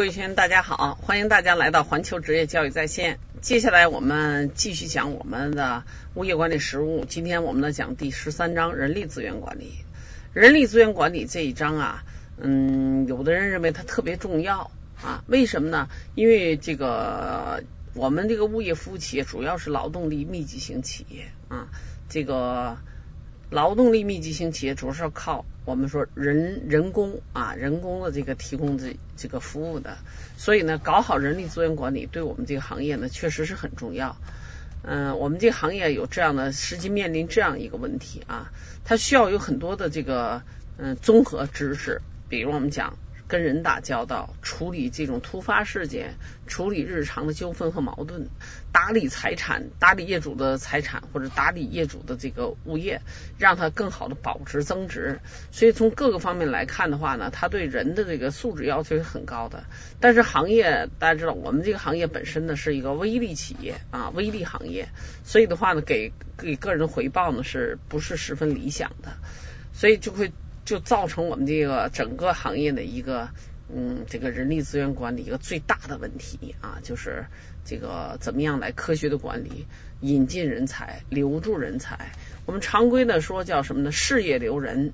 各位学员，大家好，欢迎大家来到环球职业教育在线。接下来我们继续讲我们的物业管理实务。今天我们呢讲第十三章人力资源管理。人力资源管理这一章啊，嗯，有的人认为它特别重要啊，为什么呢？因为这个我们这个物业服务企业主要是劳动力密集型企业啊，这个。劳动力密集型企业主要是靠我们说人人工啊人工的这个提供这这个服务的，所以呢，搞好人力资源管理对我们这个行业呢确实是很重要。嗯，我们这个行业有这样的实际面临这样一个问题啊，它需要有很多的这个嗯综合知识，比如我们讲。跟人打交道，处理这种突发事件，处理日常的纠纷和矛盾，打理财产，打理业主的财产或者打理业主的这个物业，让它更好的保值增值。所以从各个方面来看的话呢，它对人的这个素质要求是很高的。但是行业大家知道，我们这个行业本身呢是一个微利企业啊，微利行业，所以的话呢，给给个人回报呢是不是十分理想的？所以就会。就造成我们这个整个行业的一个嗯，这个人力资源管理一个最大的问题啊，就是这个怎么样来科学的管理，引进人才，留住人才。我们常规的说叫什么呢？事业留人，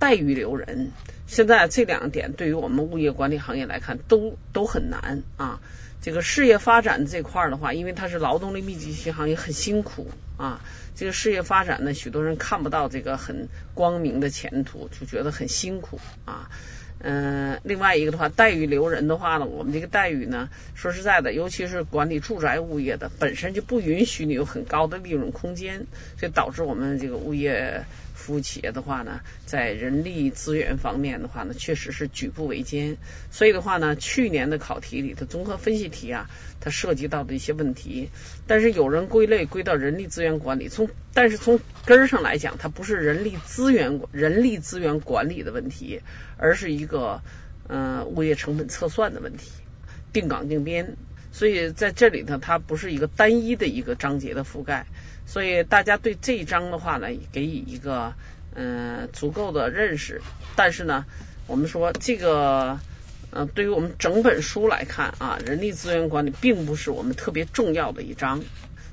待遇留人。现在这两点对于我们物业管理行业来看，都都很难啊。这个事业发展这块儿的话，因为它是劳动力密集型行业，很辛苦啊。这个事业发展呢，许多人看不到这个很光明的前途，就觉得很辛苦啊。嗯，另外一个的话，待遇留人的话呢，我们这个待遇呢，说实在的，尤其是管理住宅物业的，本身就不允许你有很高的利润空间，所以导致我们这个物业。服务企业的话呢，在人力资源方面的话呢，确实是举步维艰。所以的话呢，去年的考题里的综合分析题啊，它涉及到的一些问题，但是有人归类归到人力资源管理，从但是从根儿上来讲，它不是人力资源人力资源管理的问题，而是一个嗯物业成本测算的问题，定岗定编。所以在这里呢，它不是一个单一的一个章节的覆盖。所以大家对这一章的话呢，给予一个嗯足够的认识。但是呢，我们说这个嗯，对于我们整本书来看啊，人力资源管理并不是我们特别重要的一章。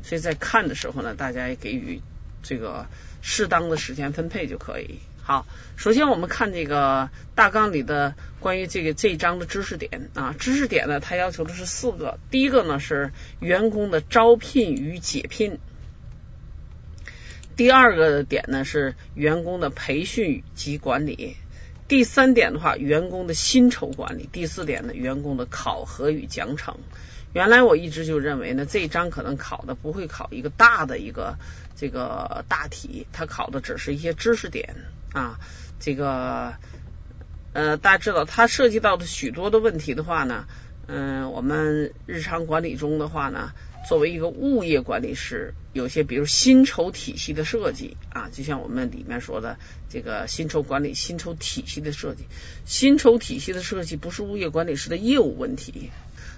所以在看的时候呢，大家也给予这个适当的时间分配就可以。好，首先我们看这个大纲里的关于这个这一章的知识点啊，知识点呢，它要求的是四个。第一个呢是员工的招聘与解聘。第二个点呢是员工的培训及管理，第三点的话，员工的薪酬管理，第四点呢，员工的考核与奖惩。原来我一直就认为呢，这一章可能考的不会考一个大的一个这个大题，它考的只是一些知识点啊。这个呃，大家知道，它涉及到的许多的问题的话呢，嗯，我们日常管理中的话呢。作为一个物业管理师，有些比如薪酬体系的设计啊，就像我们里面说的这个薪酬管理、薪酬体系的设计，薪酬体系的设计不是物业管理师的业务问题，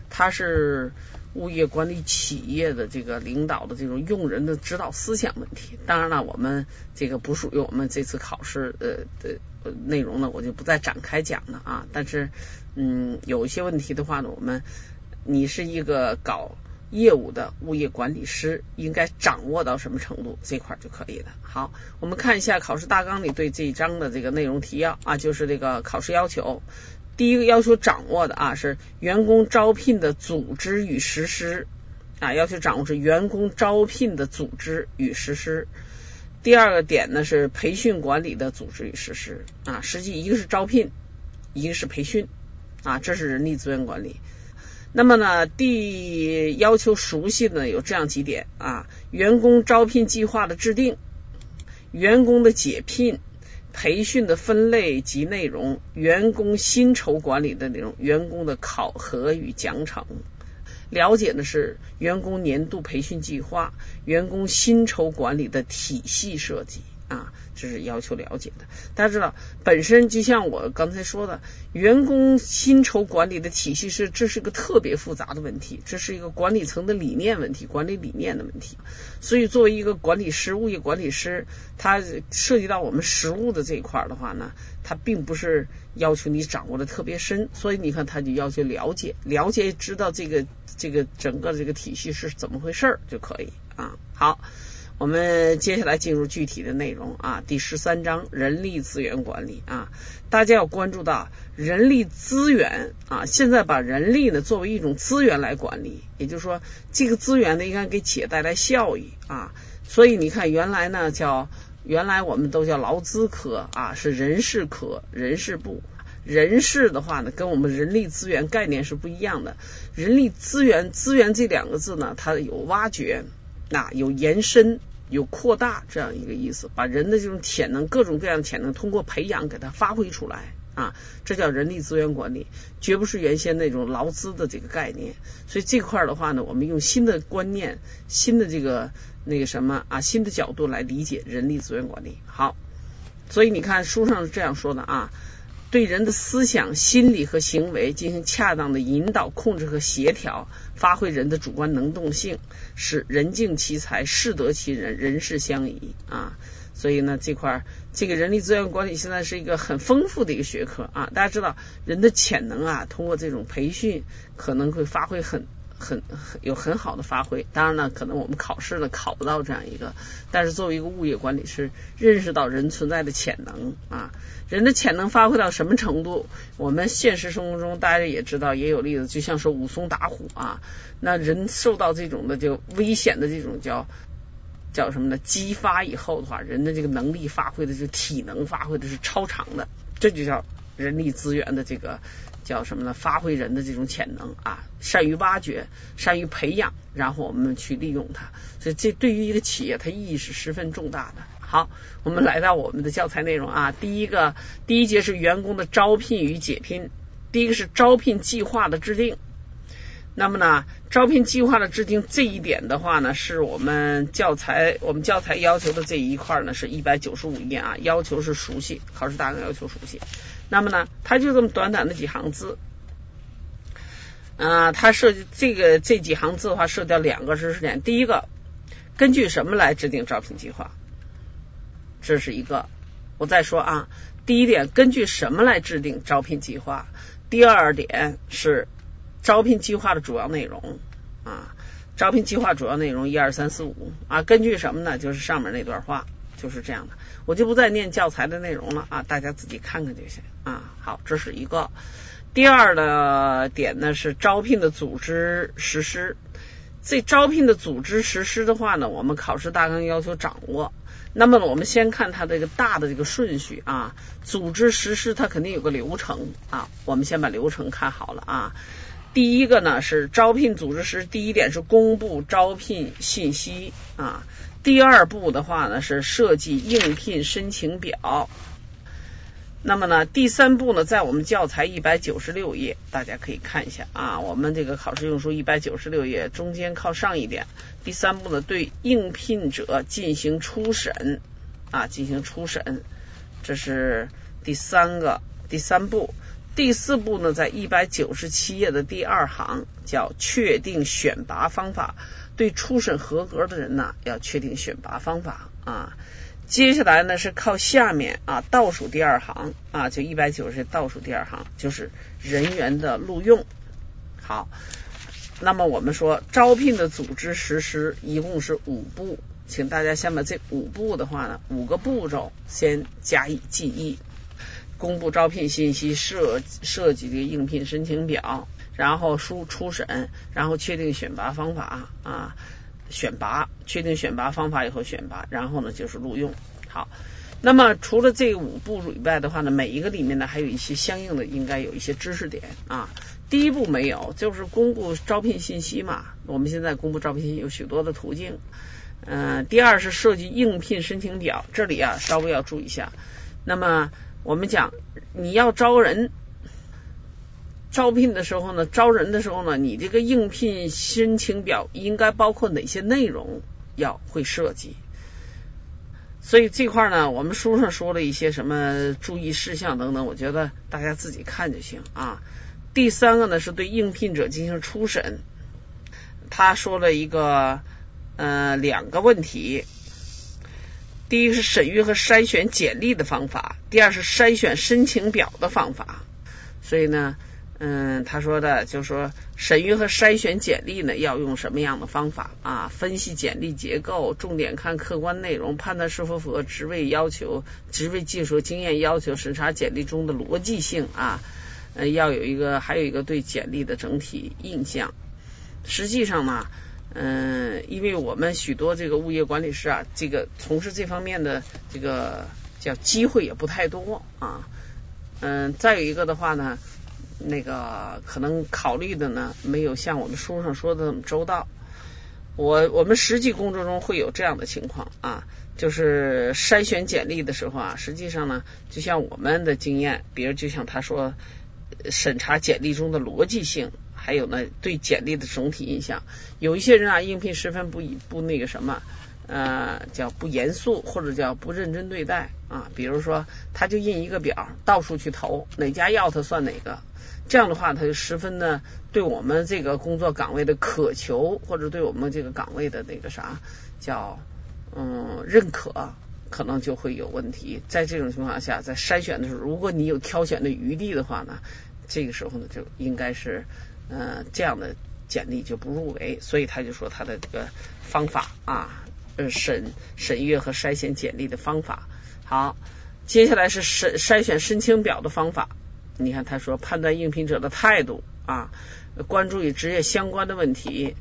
它是物业管理企业的这个领导的这种用人的指导思想问题。当然了，我们这个不属于我们这次考试呃的内容呢，我就不再展开讲了啊。但是嗯，有一些问题的话呢，我们你是一个搞。业务的物业管理师应该掌握到什么程度这块就可以了。好，我们看一下考试大纲里对这一章的这个内容提要啊，就是这个考试要求。第一个要求掌握的啊是员工招聘的组织与实施啊，要求掌握是员工招聘的组织与实施。第二个点呢是培训管理的组织与实施啊，实际一个是招聘，一个是培训啊，这是人力资源管理。那么呢，第要求熟悉的有这样几点啊：员工招聘计划的制定、员工的解聘、培训的分类及内容、员工薪酬管理的内容、员工的考核与奖惩。了解的是员工年度培训计划、员工薪酬管理的体系设计啊，这是要求了解的。大家知道，本身就像我刚才说的，员工薪酬管理的体系是这是一个特别复杂的问题，这是一个管理层的理念问题，管理理念的问题。所以，作为一个管理师，物业管理师，他涉及到我们实务的这一块儿的话呢，他并不是要求你掌握的特别深，所以你看，他就要求了解，了解知道这个这个整个这个体系是怎么回事儿就可以啊。好。我们接下来进入具体的内容啊，第十三章人力资源管理啊，大家要关注到人力资源啊，现在把人力呢作为一种资源来管理，也就是说这个资源呢应该给企业带来效益啊，所以你看原来呢叫原来我们都叫劳资科啊，是人事科人事部，人事的话呢跟我们人力资源概念是不一样的，人力资源资源这两个字呢它有挖掘。那有延伸、有扩大这样一个意思，把人的这种潜能、各种各样的潜能，通过培养给它发挥出来啊，这叫人力资源管理，绝不是原先那种劳资的这个概念。所以这块儿的话呢，我们用新的观念、新的这个那个什么啊，新的角度来理解人力资源管理。好，所以你看书上是这样说的啊。对人的思想、心理和行为进行恰当的引导、控制和协调，发挥人的主观能动性，使人尽其才，事得其人，人事相宜啊。所以呢，这块这个人力资源管理现在是一个很丰富的一个学科啊。大家知道，人的潜能啊，通过这种培训，可能会发挥很。很有很好的发挥，当然呢，可能我们考试呢考不到这样一个，但是作为一个物业管理师，认识到人存在的潜能啊，人的潜能发挥到什么程度？我们现实生活中大家也知道，也有例子，就像说武松打虎啊，那人受到这种的就危险的这种叫叫什么呢？激发以后的话，人的这个能力发挥的是体能发挥的是超长的，这就叫人力资源的这个。叫什么呢？发挥人的这种潜能啊，善于挖掘，善于培养，然后我们去利用它。所以这对于一个企业，它意义是十分重大的。好，我们来到我们的教材内容啊，第一个第一节是员工的招聘与解聘，第一个是招聘计划的制定。那么呢，招聘计划的制定这一点的话呢，是我们教材我们教材要求的这一块呢，是一百九十五页啊，要求是熟悉，考试大纲要求熟悉。那么呢，它就这么短短的几行字，啊，它涉及这个这几行字的话，涉及到两个知识点。第一个，根据什么来制定招聘计划？这是一个。我再说啊，第一点，根据什么来制定招聘计划？第二点是招聘计划的主要内容啊，招聘计划主要内容一二三四五啊，根据什么呢？就是上面那段话。就是这样的，我就不再念教材的内容了啊，大家自己看看就行啊。好，这是一个。第二的点呢是招聘的组织实施。这招聘的组织实施的话呢，我们考试大纲要求掌握。那么我们先看它这个大的这个顺序啊，组织实施它肯定有个流程啊，我们先把流程看好了啊。第一个呢是招聘组织时，第一点是公布招聘信息啊。第二步的话呢是设计应聘申请表，那么呢第三步呢在我们教材一百九十六页，大家可以看一下啊，我们这个考试用书一百九十六页中间靠上一点，第三步呢对应聘者进行初审啊进行初审，这是第三个第三步，第四步呢在一百九十七页的第二行叫确定选拔方法。对初审合格的人呢，要确定选拔方法啊。接下来呢是靠下面啊倒数第二行啊，就一百九十倒数第二行，就是人员的录用。好，那么我们说招聘的组织实施一共是五步，请大家先把这五步的话呢，五个步骤先加以记忆：公布招聘信息，设设计这个应聘申请表。然后书初审，然后确定选拔方法啊，选拔确定选拔方法以后选拔，然后呢就是录用。好，那么除了这五步以外的话呢，每一个里面呢还有一些相应的应该有一些知识点啊。第一步没有，就是公布招聘信息嘛。我们现在公布招聘信息有许多的途径。嗯，第二是设计应聘申请表，这里啊稍微要注意一下。那么我们讲你要招人。招聘的时候呢，招人的时候呢，你这个应聘申请表应该包括哪些内容？要会设计。所以这块呢，我们书上说了一些什么注意事项等等，我觉得大家自己看就行啊。第三个呢，是对应聘者进行初审，他说了一个呃两个问题，第一个是审阅和筛选简历的方法，第二是筛选申请表的方法。所以呢。嗯，他说的就说审阅和筛选简历呢，要用什么样的方法啊？分析简历结构，重点看客观内容，判断是否符合职位要求、职位技术经验要求，审查简历中的逻辑性啊。呃，要有一个，还有一个对简历的整体印象。实际上呢，嗯，因为我们许多这个物业管理师啊，这个从事这方面的这个叫机会也不太多啊。嗯，再有一个的话呢。那个可能考虑的呢，没有像我们书上说的那么周到。我我们实际工作中会有这样的情况啊，就是筛选简历的时候啊，实际上呢，就像我们的经验，比如就像他说，审查简历中的逻辑性，还有呢对简历的总体印象。有一些人啊，应聘十分不不那个什么，呃，叫不严肃，或者叫不认真对待啊。比如说，他就印一个表，到处去投，哪家要他算哪个。这样的话，他就十分的对我们这个工作岗位的渴求，或者对我们这个岗位的那个啥叫嗯认可，可能就会有问题。在这种情况下，在筛选的时候，如果你有挑选的余地的话呢，这个时候呢，就应该是嗯这样的简历就不入围。所以他就说他的这个方法啊，呃审审阅和筛选简历的方法。好，接下来是审筛选申请表的方法。你看，他说判断应聘者的态度啊，关注与职业相关的问题。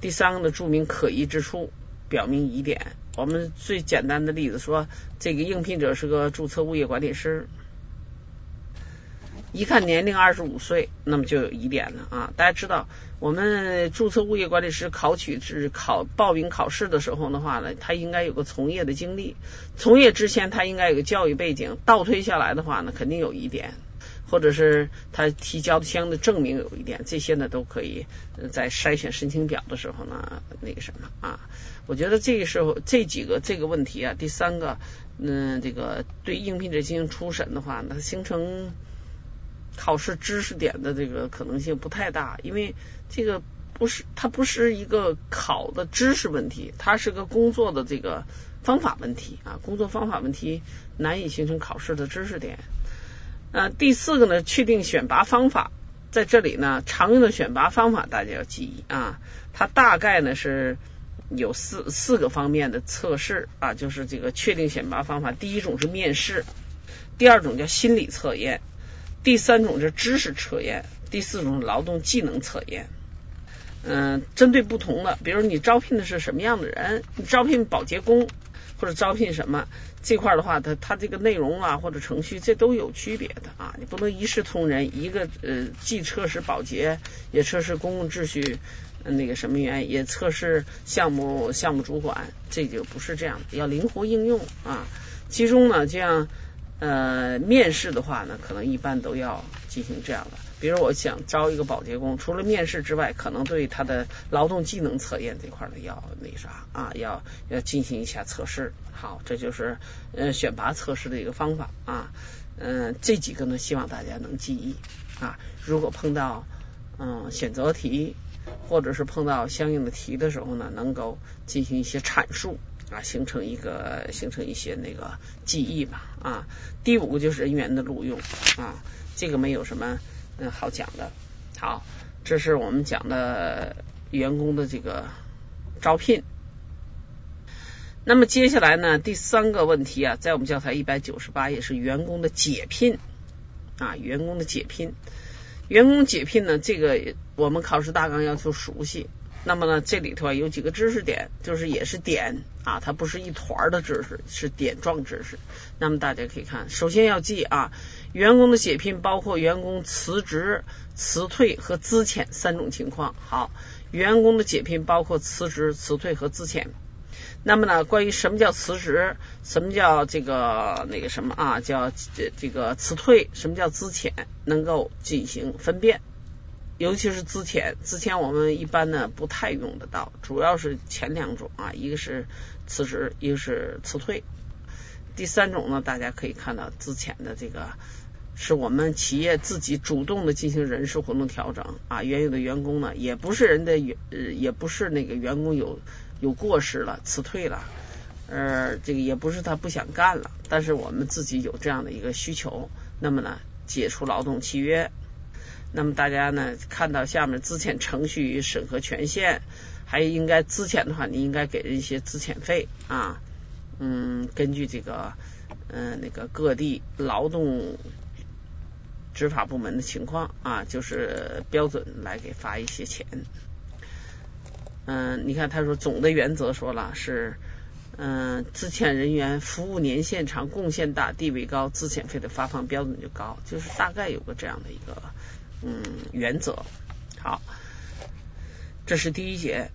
第三个呢，注明可疑之处，表明疑点。我们最简单的例子说，这个应聘者是个注册物业管理师，一看年龄二十五岁，那么就有疑点了啊。大家知道，我们注册物业管理师考取是考报名考试的时候的话呢，他应该有个从业的经历，从业之前他应该有个教育背景，倒推下来的话呢，肯定有疑点。或者是他提交的相应的证明有疑点，这些呢都可以在筛选申请表的时候呢那个什么啊？我觉得这个时候这几个这个问题啊，第三个嗯，这个对应聘者进行初审的话，那形成考试知识点的这个可能性不太大，因为这个不是它不是一个考的知识问题，它是个工作的这个方法问题啊，工作方法问题难以形成考试的知识点。呃，第四个呢，确定选拔方法，在这里呢，常用的选拔方法大家要记忆啊，它大概呢是有四四个方面的测试啊，就是这个确定选拔方法，第一种是面试，第二种叫心理测验，第三种是知识测验，第四种劳动技能测验。嗯，针对不同的，比如你招聘的是什么样的人，你招聘保洁工。或者招聘什么这块的话，它它这个内容啊或者程序这都有区别的啊，你不能一视同仁，一个呃既测试保洁，也测试公共秩序那个什么员，也测试项目项目主管，这就不是这样的，要灵活应用啊。其中呢，这样呃面试的话呢，可能一般都要进行这样的。比如我想招一个保洁工，除了面试之外，可能对他的劳动技能测验这块呢要那啥啊，要要进行一下测试。好，这就是呃选拔测试的一个方法啊。嗯，这几个呢，希望大家能记忆啊。如果碰到嗯选择题或者是碰到相应的题的时候呢，能够进行一些阐述啊，形成一个形成一些那个记忆吧啊。第五个就是人员的录用啊，这个没有什么。嗯，好讲的，好，这是我们讲的员工的这个招聘。那么接下来呢，第三个问题啊，在我们教材一百九十八页是员工的解聘啊，员工的解聘，员工解聘呢，这个我们考试大纲要求熟悉。那么呢，这里头啊有几个知识点，就是也是点啊，它不是一团的知识，是点状知识。那么大家可以看，首先要记啊，员工的解聘包括员工辞职、辞退和资遣三种情况。好，员工的解聘包括辞职、辞退和资遣。那么呢，关于什么叫辞职，什么叫这个那个什么啊，叫这这个辞退，什么叫资遣，能够进行分辨。尤其是资遣，资前我们一般呢不太用得到，主要是前两种啊，一个是辞职，一个是辞退。第三种呢，大家可以看到资遣的这个。是我们企业自己主动的进行人事活动调整啊，原有的员工呢，也不是人的员，也不是那个员工有有过失了，辞退了，呃，这个也不是他不想干了，但是我们自己有这样的一个需求，那么呢，解除劳动契约，那么大家呢看到下面资遣程序与审核权限，还应该资遣的话，你应该给人一些资遣费啊，嗯，根据这个嗯那个各地劳动。执法部门的情况啊，就是标准来给发一些钱。嗯，你看他说总的原则说了是，嗯，资遣人员服务年限长、贡献大、地位高，资遣费的发放标准就高，就是大概有个这样的一个嗯原则。好，这是第一节。